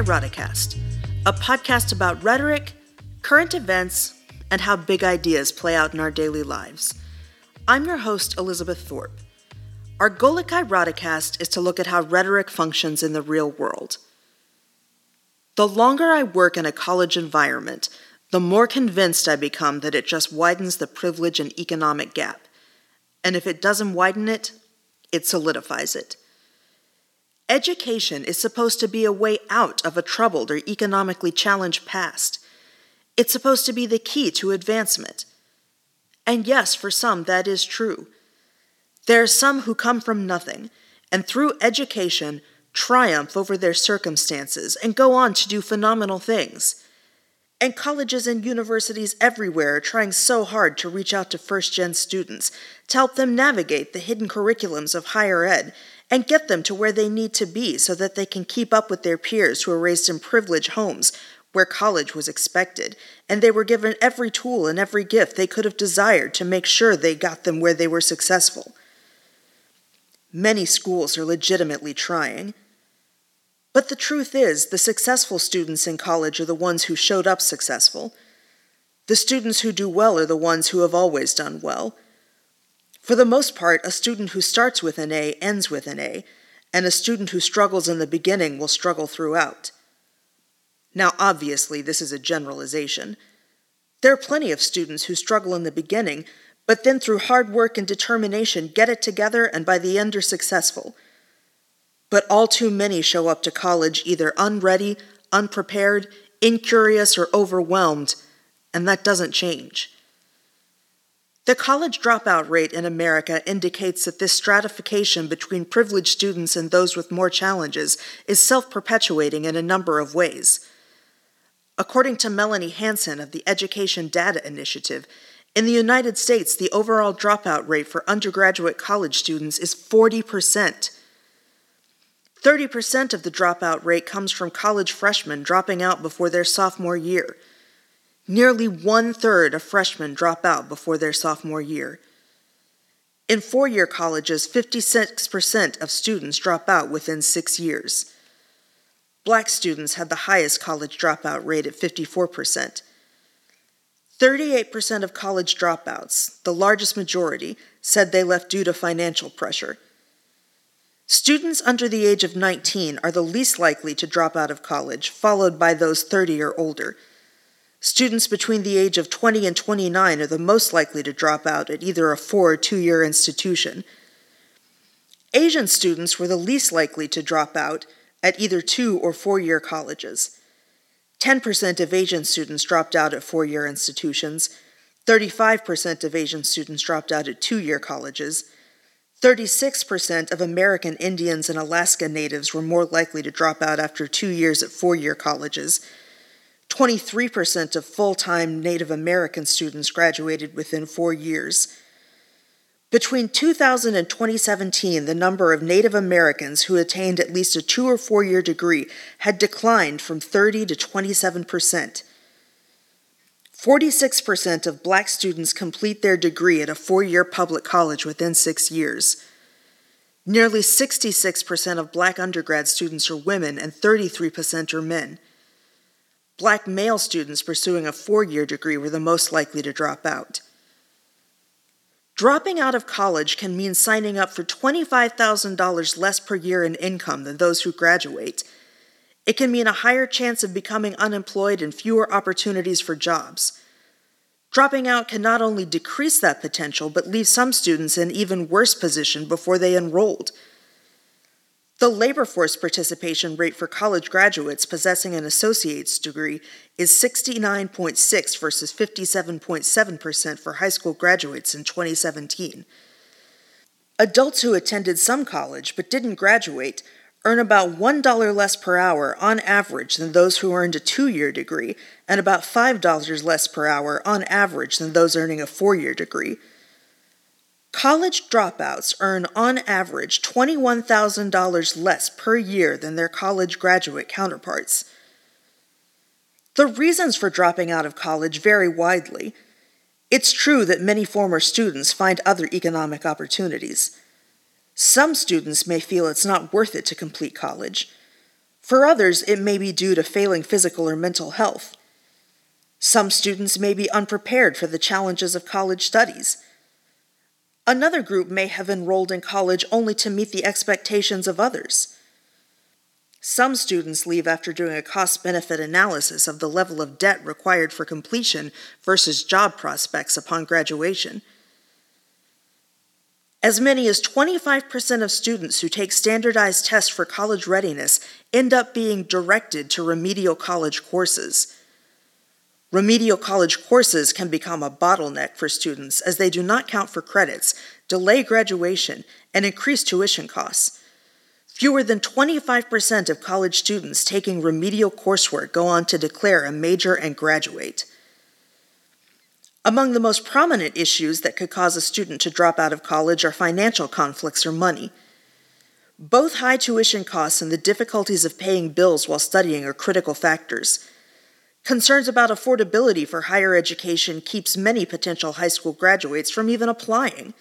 Kairoticast, a podcast about rhetoric, current events, and how big ideas play out in our daily lives. I'm your host, Elizabeth Thorpe. Our goal at Kairoticast is to look at how rhetoric functions in the real world. The longer I work in a college environment, the more convinced I become that it just widens the privilege and economic gap. And if it doesn't widen it, it solidifies it. Education is supposed to be a way out of a troubled or economically challenged past. It's supposed to be the key to advancement. And yes, for some, that is true. There are some who come from nothing, and through education, triumph over their circumstances and go on to do phenomenal things. And colleges and universities everywhere are trying so hard to reach out to first gen students to help them navigate the hidden curriculums of higher ed and get them to where they need to be so that they can keep up with their peers who are raised in privileged homes where college was expected, and they were given every tool and every gift they could have desired to make sure they got them where they were successful. Many schools are legitimately trying. But the truth is, the successful students in college are the ones who showed up successful. The students who do well are the ones who have always done well. For the most part, a student who starts with an A ends with an A, and a student who struggles in the beginning will struggle throughout. Now, obviously, this is a generalization. There are plenty of students who struggle in the beginning, but then through hard work and determination get it together and by the end are successful. But all too many show up to college either unready, unprepared, incurious, or overwhelmed, and that doesn't change. The college dropout rate in America indicates that this stratification between privileged students and those with more challenges is self perpetuating in a number of ways. According to Melanie Hansen of the Education Data Initiative, in the United States, the overall dropout rate for undergraduate college students is 40%. 30% of the dropout rate comes from college freshmen dropping out before their sophomore year. Nearly one third of freshmen drop out before their sophomore year. In four year colleges, 56% of students drop out within six years. Black students had the highest college dropout rate at 54%. 38% of college dropouts, the largest majority, said they left due to financial pressure. Students under the age of 19 are the least likely to drop out of college, followed by those 30 or older. Students between the age of 20 and 29 are the most likely to drop out at either a four or two year institution. Asian students were the least likely to drop out at either two or four year colleges. 10% of Asian students dropped out at four year institutions, 35% of Asian students dropped out at two year colleges, 36% of American Indians and Alaska Natives were more likely to drop out after two years at four year colleges, 23% of full time Native American students graduated within four years. Between 2000 and 2017, the number of Native Americans who attained at least a two or four year degree had declined from 30 to 27%. 46% of black students complete their degree at a four year public college within six years. Nearly 66% of black undergrad students are women and 33% are men. Black male students pursuing a four year degree were the most likely to drop out. Dropping out of college can mean signing up for $25,000 less per year in income than those who graduate. It can mean a higher chance of becoming unemployed and fewer opportunities for jobs. Dropping out can not only decrease that potential, but leave some students in even worse position before they enrolled. The labor force participation rate for college graduates possessing an associate's degree is 69.6 versus 57.7% for high school graduates in 2017. Adults who attended some college but didn't graduate earn about $1 less per hour on average than those who earned a two year degree, and about $5 less per hour on average than those earning a four year degree. College dropouts earn on average $21,000 less per year than their college graduate counterparts. The reasons for dropping out of college vary widely. It's true that many former students find other economic opportunities. Some students may feel it's not worth it to complete college. For others, it may be due to failing physical or mental health. Some students may be unprepared for the challenges of college studies. Another group may have enrolled in college only to meet the expectations of others. Some students leave after doing a cost benefit analysis of the level of debt required for completion versus job prospects upon graduation. As many as 25% of students who take standardized tests for college readiness end up being directed to remedial college courses. Remedial college courses can become a bottleneck for students as they do not count for credits, delay graduation, and increase tuition costs. Fewer than 25% of college students taking remedial coursework go on to declare a major and graduate. Among the most prominent issues that could cause a student to drop out of college are financial conflicts or money. Both high tuition costs and the difficulties of paying bills while studying are critical factors. Concerns about affordability for higher education keeps many potential high school graduates from even applying.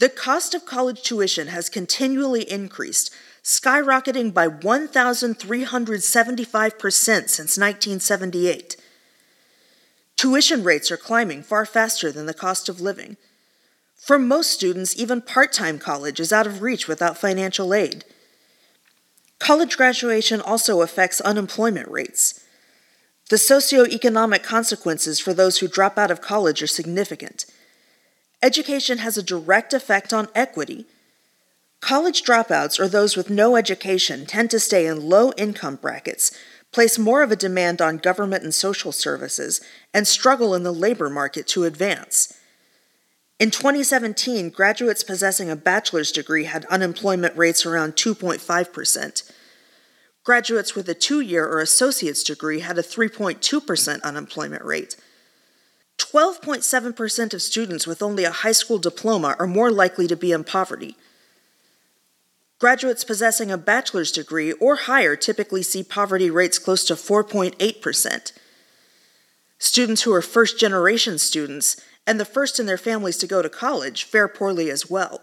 The cost of college tuition has continually increased, skyrocketing by 1,375% since 1978. Tuition rates are climbing far faster than the cost of living. For most students, even part time college is out of reach without financial aid. College graduation also affects unemployment rates. The socioeconomic consequences for those who drop out of college are significant. Education has a direct effect on equity. College dropouts or those with no education tend to stay in low income brackets, place more of a demand on government and social services, and struggle in the labor market to advance. In 2017, graduates possessing a bachelor's degree had unemployment rates around 2.5%. Graduates with a two year or associate's degree had a 3.2% unemployment rate. 12.7% of students with only a high school diploma are more likely to be in poverty. Graduates possessing a bachelor's degree or higher typically see poverty rates close to 4.8%. Students who are first generation students and the first in their families to go to college fare poorly as well.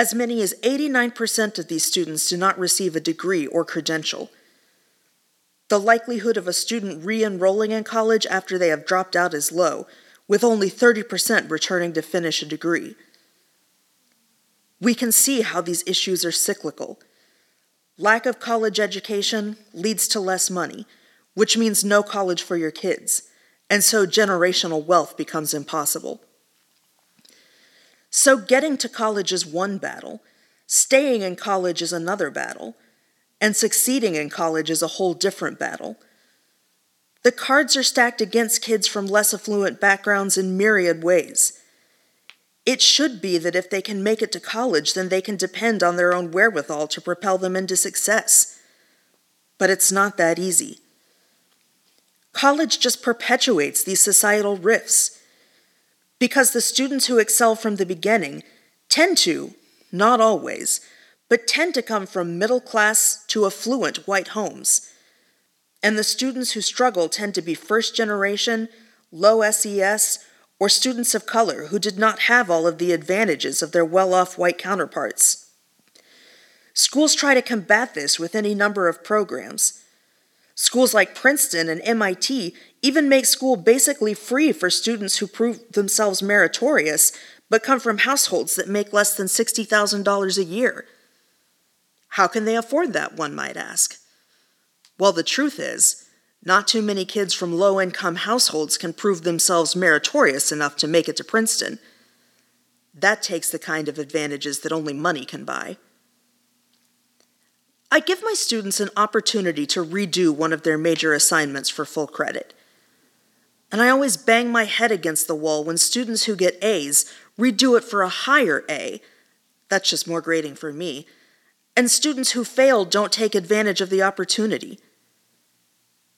As many as 89% of these students do not receive a degree or credential. The likelihood of a student re enrolling in college after they have dropped out is low, with only 30% returning to finish a degree. We can see how these issues are cyclical. Lack of college education leads to less money, which means no college for your kids, and so generational wealth becomes impossible. So, getting to college is one battle, staying in college is another battle and succeeding in college is a whole different battle. The cards are stacked against kids from less affluent backgrounds in myriad ways. It should be that if they can make it to college, then they can depend on their own wherewithal to propel them into success. But it's not that easy. College just perpetuates these societal rifts because the students who excel from the beginning tend to, not always, but tend to come from middle class to affluent white homes. And the students who struggle tend to be first generation, low SES, or students of color who did not have all of the advantages of their well off white counterparts. Schools try to combat this with any number of programs. Schools like Princeton and MIT even make school basically free for students who prove themselves meritorious but come from households that make less than $60,000 a year. How can they afford that, one might ask? Well, the truth is, not too many kids from low income households can prove themselves meritorious enough to make it to Princeton. That takes the kind of advantages that only money can buy. I give my students an opportunity to redo one of their major assignments for full credit. And I always bang my head against the wall when students who get A's redo it for a higher A. That's just more grading for me and students who fail don't take advantage of the opportunity.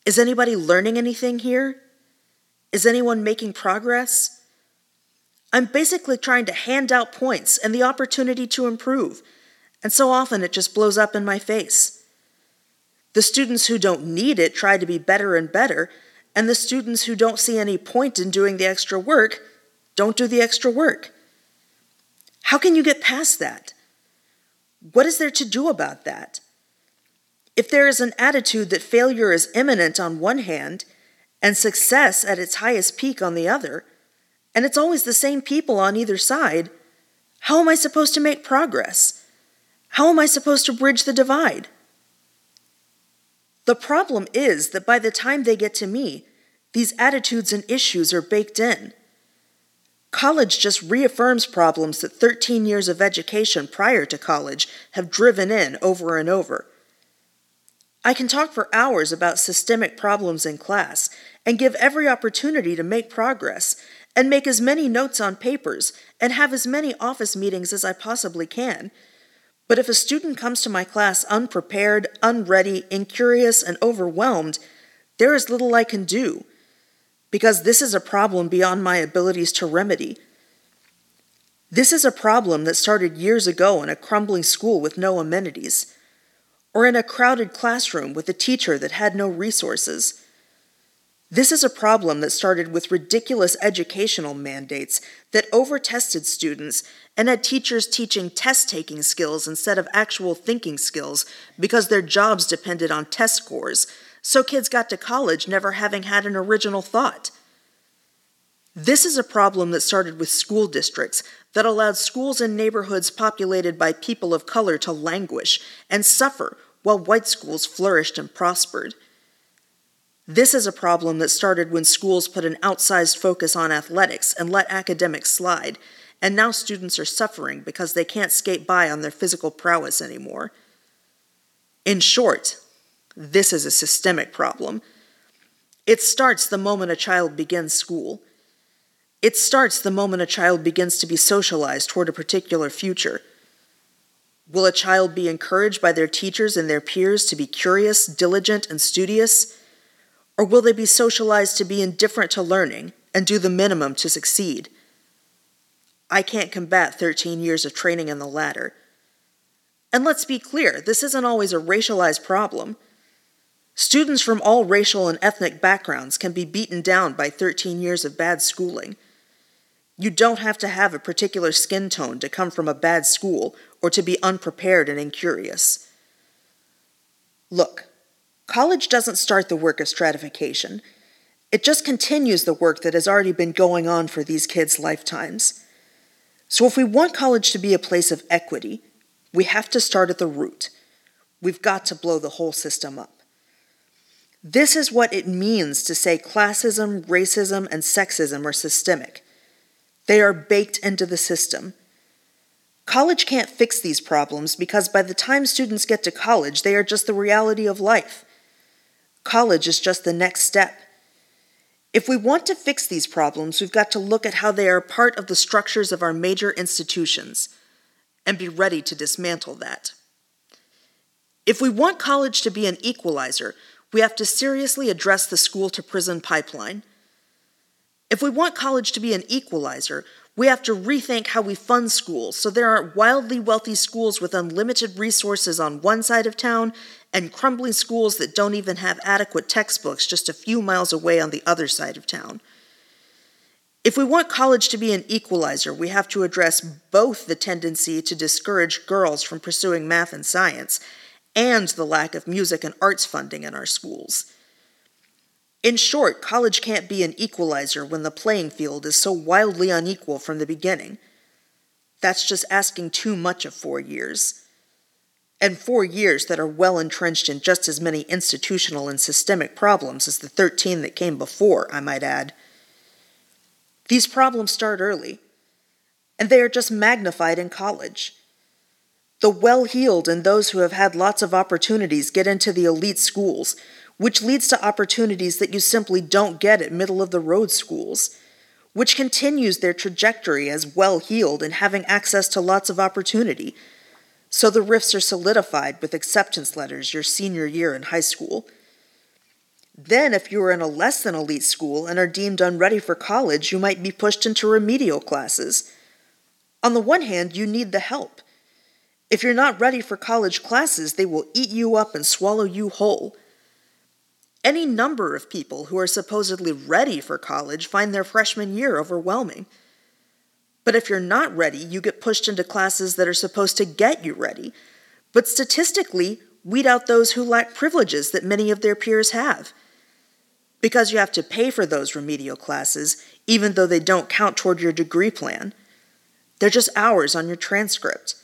Is anybody learning anything here? Is anyone making progress? I'm basically trying to hand out points and the opportunity to improve, and so often it just blows up in my face. The students who don't need it try to be better and better, and the students who don't see any point in doing the extra work don't do the extra work. How can you get past that? What is there to do about that? If there is an attitude that failure is imminent on one hand and success at its highest peak on the other, and it's always the same people on either side, how am I supposed to make progress? How am I supposed to bridge the divide? The problem is that by the time they get to me, these attitudes and issues are baked in. College just reaffirms problems that 13 years of education prior to college have driven in over and over. I can talk for hours about systemic problems in class and give every opportunity to make progress and make as many notes on papers and have as many office meetings as I possibly can. But if a student comes to my class unprepared, unready, incurious, and overwhelmed, there is little I can do, because this is a problem beyond my abilities to remedy. This is a problem that started years ago in a crumbling school with no amenities, or in a crowded classroom with a teacher that had no resources. This is a problem that started with ridiculous educational mandates that overtested students and had teachers teaching test taking skills instead of actual thinking skills because their jobs depended on test scores, so kids got to college never having had an original thought. This is a problem that started with school districts that allowed schools in neighborhoods populated by people of color to languish and suffer while white schools flourished and prospered. This is a problem that started when schools put an outsized focus on athletics and let academics slide, and now students are suffering because they can't skate by on their physical prowess anymore. In short, this is a systemic problem. It starts the moment a child begins school. It starts the moment a child begins to be socialized toward a particular future. Will a child be encouraged by their teachers and their peers to be curious, diligent, and studious? Or will they be socialized to be indifferent to learning and do the minimum to succeed? I can't combat 13 years of training in the latter. And let's be clear, this isn't always a racialized problem. Students from all racial and ethnic backgrounds can be beaten down by 13 years of bad schooling. You don't have to have a particular skin tone to come from a bad school or to be unprepared and incurious. Look, College doesn't start the work of stratification. It just continues the work that has already been going on for these kids' lifetimes. So, if we want college to be a place of equity, we have to start at the root. We've got to blow the whole system up. This is what it means to say classism, racism, and sexism are systemic. They are baked into the system. College can't fix these problems because by the time students get to college, they are just the reality of life. College is just the next step. If we want to fix these problems, we've got to look at how they are part of the structures of our major institutions and be ready to dismantle that. If we want college to be an equalizer, we have to seriously address the school to prison pipeline. If we want college to be an equalizer, we have to rethink how we fund schools so there aren't wildly wealthy schools with unlimited resources on one side of town and crumbling schools that don't even have adequate textbooks just a few miles away on the other side of town. If we want college to be an equalizer, we have to address both the tendency to discourage girls from pursuing math and science and the lack of music and arts funding in our schools. In short, college can't be an equalizer when the playing field is so wildly unequal from the beginning. That's just asking too much of four years and four years that are well entrenched in just as many institutional and systemic problems as the 13 that came before, I might add. These problems start early, and they are just magnified in college. The well heeled and those who have had lots of opportunities get into the elite schools, which leads to opportunities that you simply don't get at middle of the road schools, which continues their trajectory as well heeled and having access to lots of opportunity so the rifts are solidified with acceptance letters your senior year in high school. Then, if you are in a less than elite school and are deemed unready for college, you might be pushed into remedial classes. On the one hand, you need the help. If you're not ready for college classes, they will eat you up and swallow you whole. Any number of people who are supposedly ready for college find their freshman year overwhelming. But if you're not ready, you get pushed into classes that are supposed to get you ready. But statistically, weed out those who lack privileges that many of their peers have. Because you have to pay for those remedial classes, even though they don't count toward your degree plan. They're just hours on your transcript.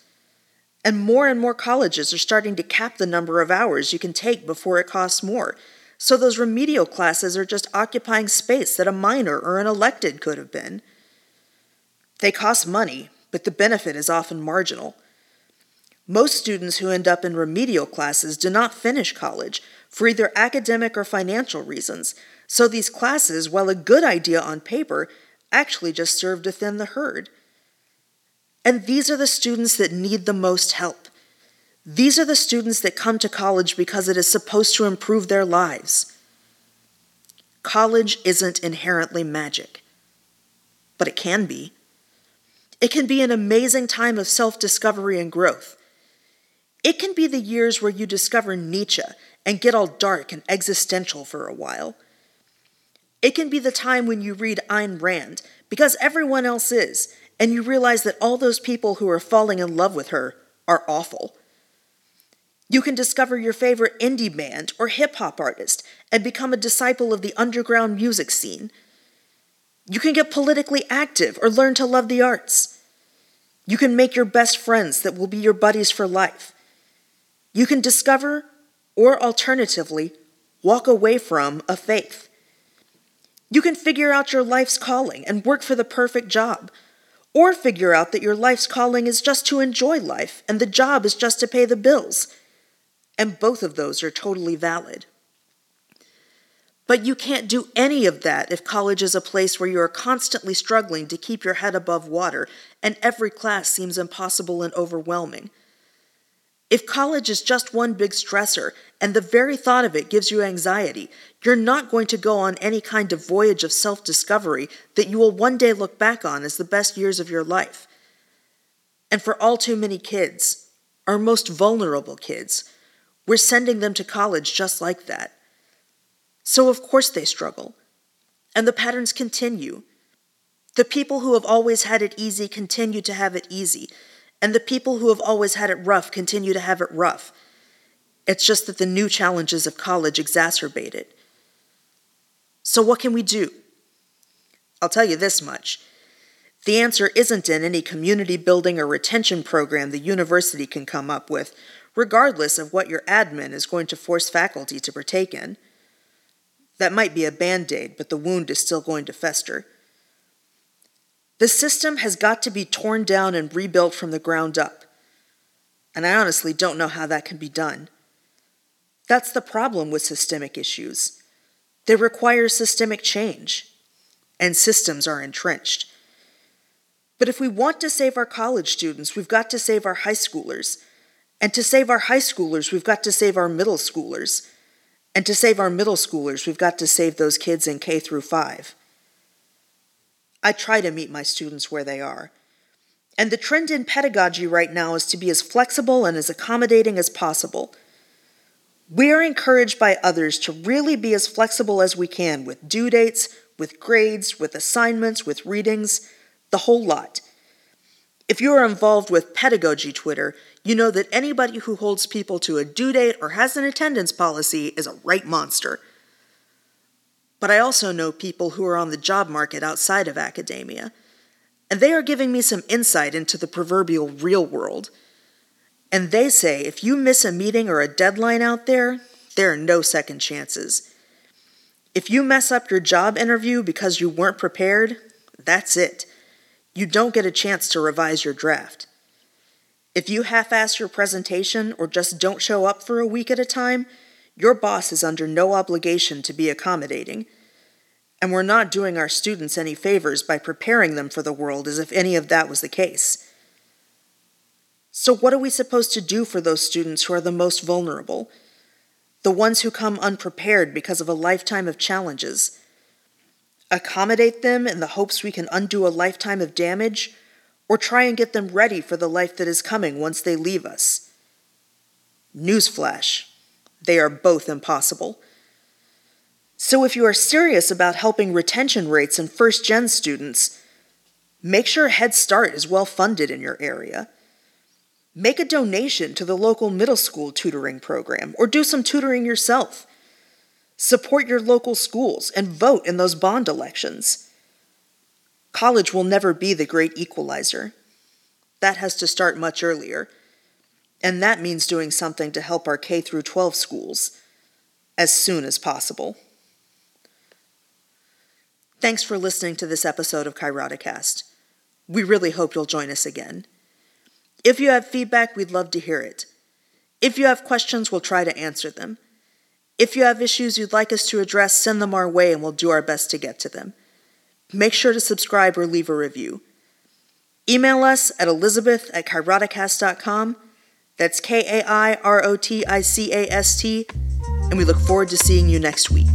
And more and more colleges are starting to cap the number of hours you can take before it costs more. So those remedial classes are just occupying space that a minor or an elected could have been. They cost money, but the benefit is often marginal. Most students who end up in remedial classes do not finish college for either academic or financial reasons, so these classes, while a good idea on paper, actually just serve to thin the herd. And these are the students that need the most help. These are the students that come to college because it is supposed to improve their lives. College isn't inherently magic, but it can be. It can be an amazing time of self discovery and growth. It can be the years where you discover Nietzsche and get all dark and existential for a while. It can be the time when you read Ayn Rand because everyone else is, and you realize that all those people who are falling in love with her are awful. You can discover your favorite indie band or hip hop artist and become a disciple of the underground music scene. You can get politically active or learn to love the arts. You can make your best friends that will be your buddies for life. You can discover, or alternatively, walk away from a faith. You can figure out your life's calling and work for the perfect job or figure out that your life's calling is just to enjoy life and the job is just to pay the bills. And both of those are totally valid. But you can't do any of that if college is a place where you are constantly struggling to keep your head above water and every class seems impossible and overwhelming. If college is just one big stressor and the very thought of it gives you anxiety, you're not going to go on any kind of voyage of self discovery that you will one day look back on as the best years of your life. And for all too many kids, our most vulnerable kids, we're sending them to college just like that. So, of course, they struggle. And the patterns continue. The people who have always had it easy continue to have it easy and the people who have always had it rough continue to have it rough. It's just that the new challenges of college exacerbate it. So, what can we do? I'll tell you this much. The answer isn't in any community building or retention program the university can come up with, regardless of what your admin is going to force faculty to partake in. That might be a band aid, but the wound is still going to fester. The system has got to be torn down and rebuilt from the ground up. And I honestly don't know how that can be done. That's the problem with systemic issues. They require systemic change, and systems are entrenched. But if we want to save our college students, we've got to save our high schoolers. And to save our high schoolers, we've got to save our middle schoolers. And to save our middle schoolers, we've got to save those kids in K through 5. I try to meet my students where they are. And the trend in pedagogy right now is to be as flexible and as accommodating as possible. We are encouraged by others to really be as flexible as we can with due dates, with grades, with assignments, with readings, the whole lot. If you are involved with pedagogy Twitter, you know that anybody who holds people to a due date or has an attendance policy is a right monster. But I also know people who are on the job market outside of academia, and they are giving me some insight into the proverbial real world. And they say if you miss a meeting or a deadline out there, there are no second chances. If you mess up your job interview because you weren't prepared, that's it. You don't get a chance to revise your draft. If you half ass your presentation or just don't show up for a week at a time, your boss is under no obligation to be accommodating, and we're not doing our students any favors by preparing them for the world as if any of that was the case. So, what are we supposed to do for those students who are the most vulnerable? The ones who come unprepared because of a lifetime of challenges? Accommodate them in the hopes we can undo a lifetime of damage, or try and get them ready for the life that is coming once they leave us? Newsflash they are both impossible. So, if you are serious about helping retention rates in first gen students, make sure Head Start is well funded in your area. Make a donation to the local middle school tutoring program or do some tutoring yourself. Support your local schools and vote in those bond elections. College will never be the great equalizer. That has to start much earlier. And that means doing something to help our K through 12 schools as soon as possible. Thanks for listening to this episode of Kairoticast. We really hope you'll join us again. If you have feedback, we'd love to hear it. If you have questions, we'll try to answer them. If you have issues you'd like us to address, send them our way and we'll do our best to get to them. Make sure to subscribe or leave a review. Email us at elizabeth at kairoticast.com. That's K A I R O T I C A S T. And we look forward to seeing you next week.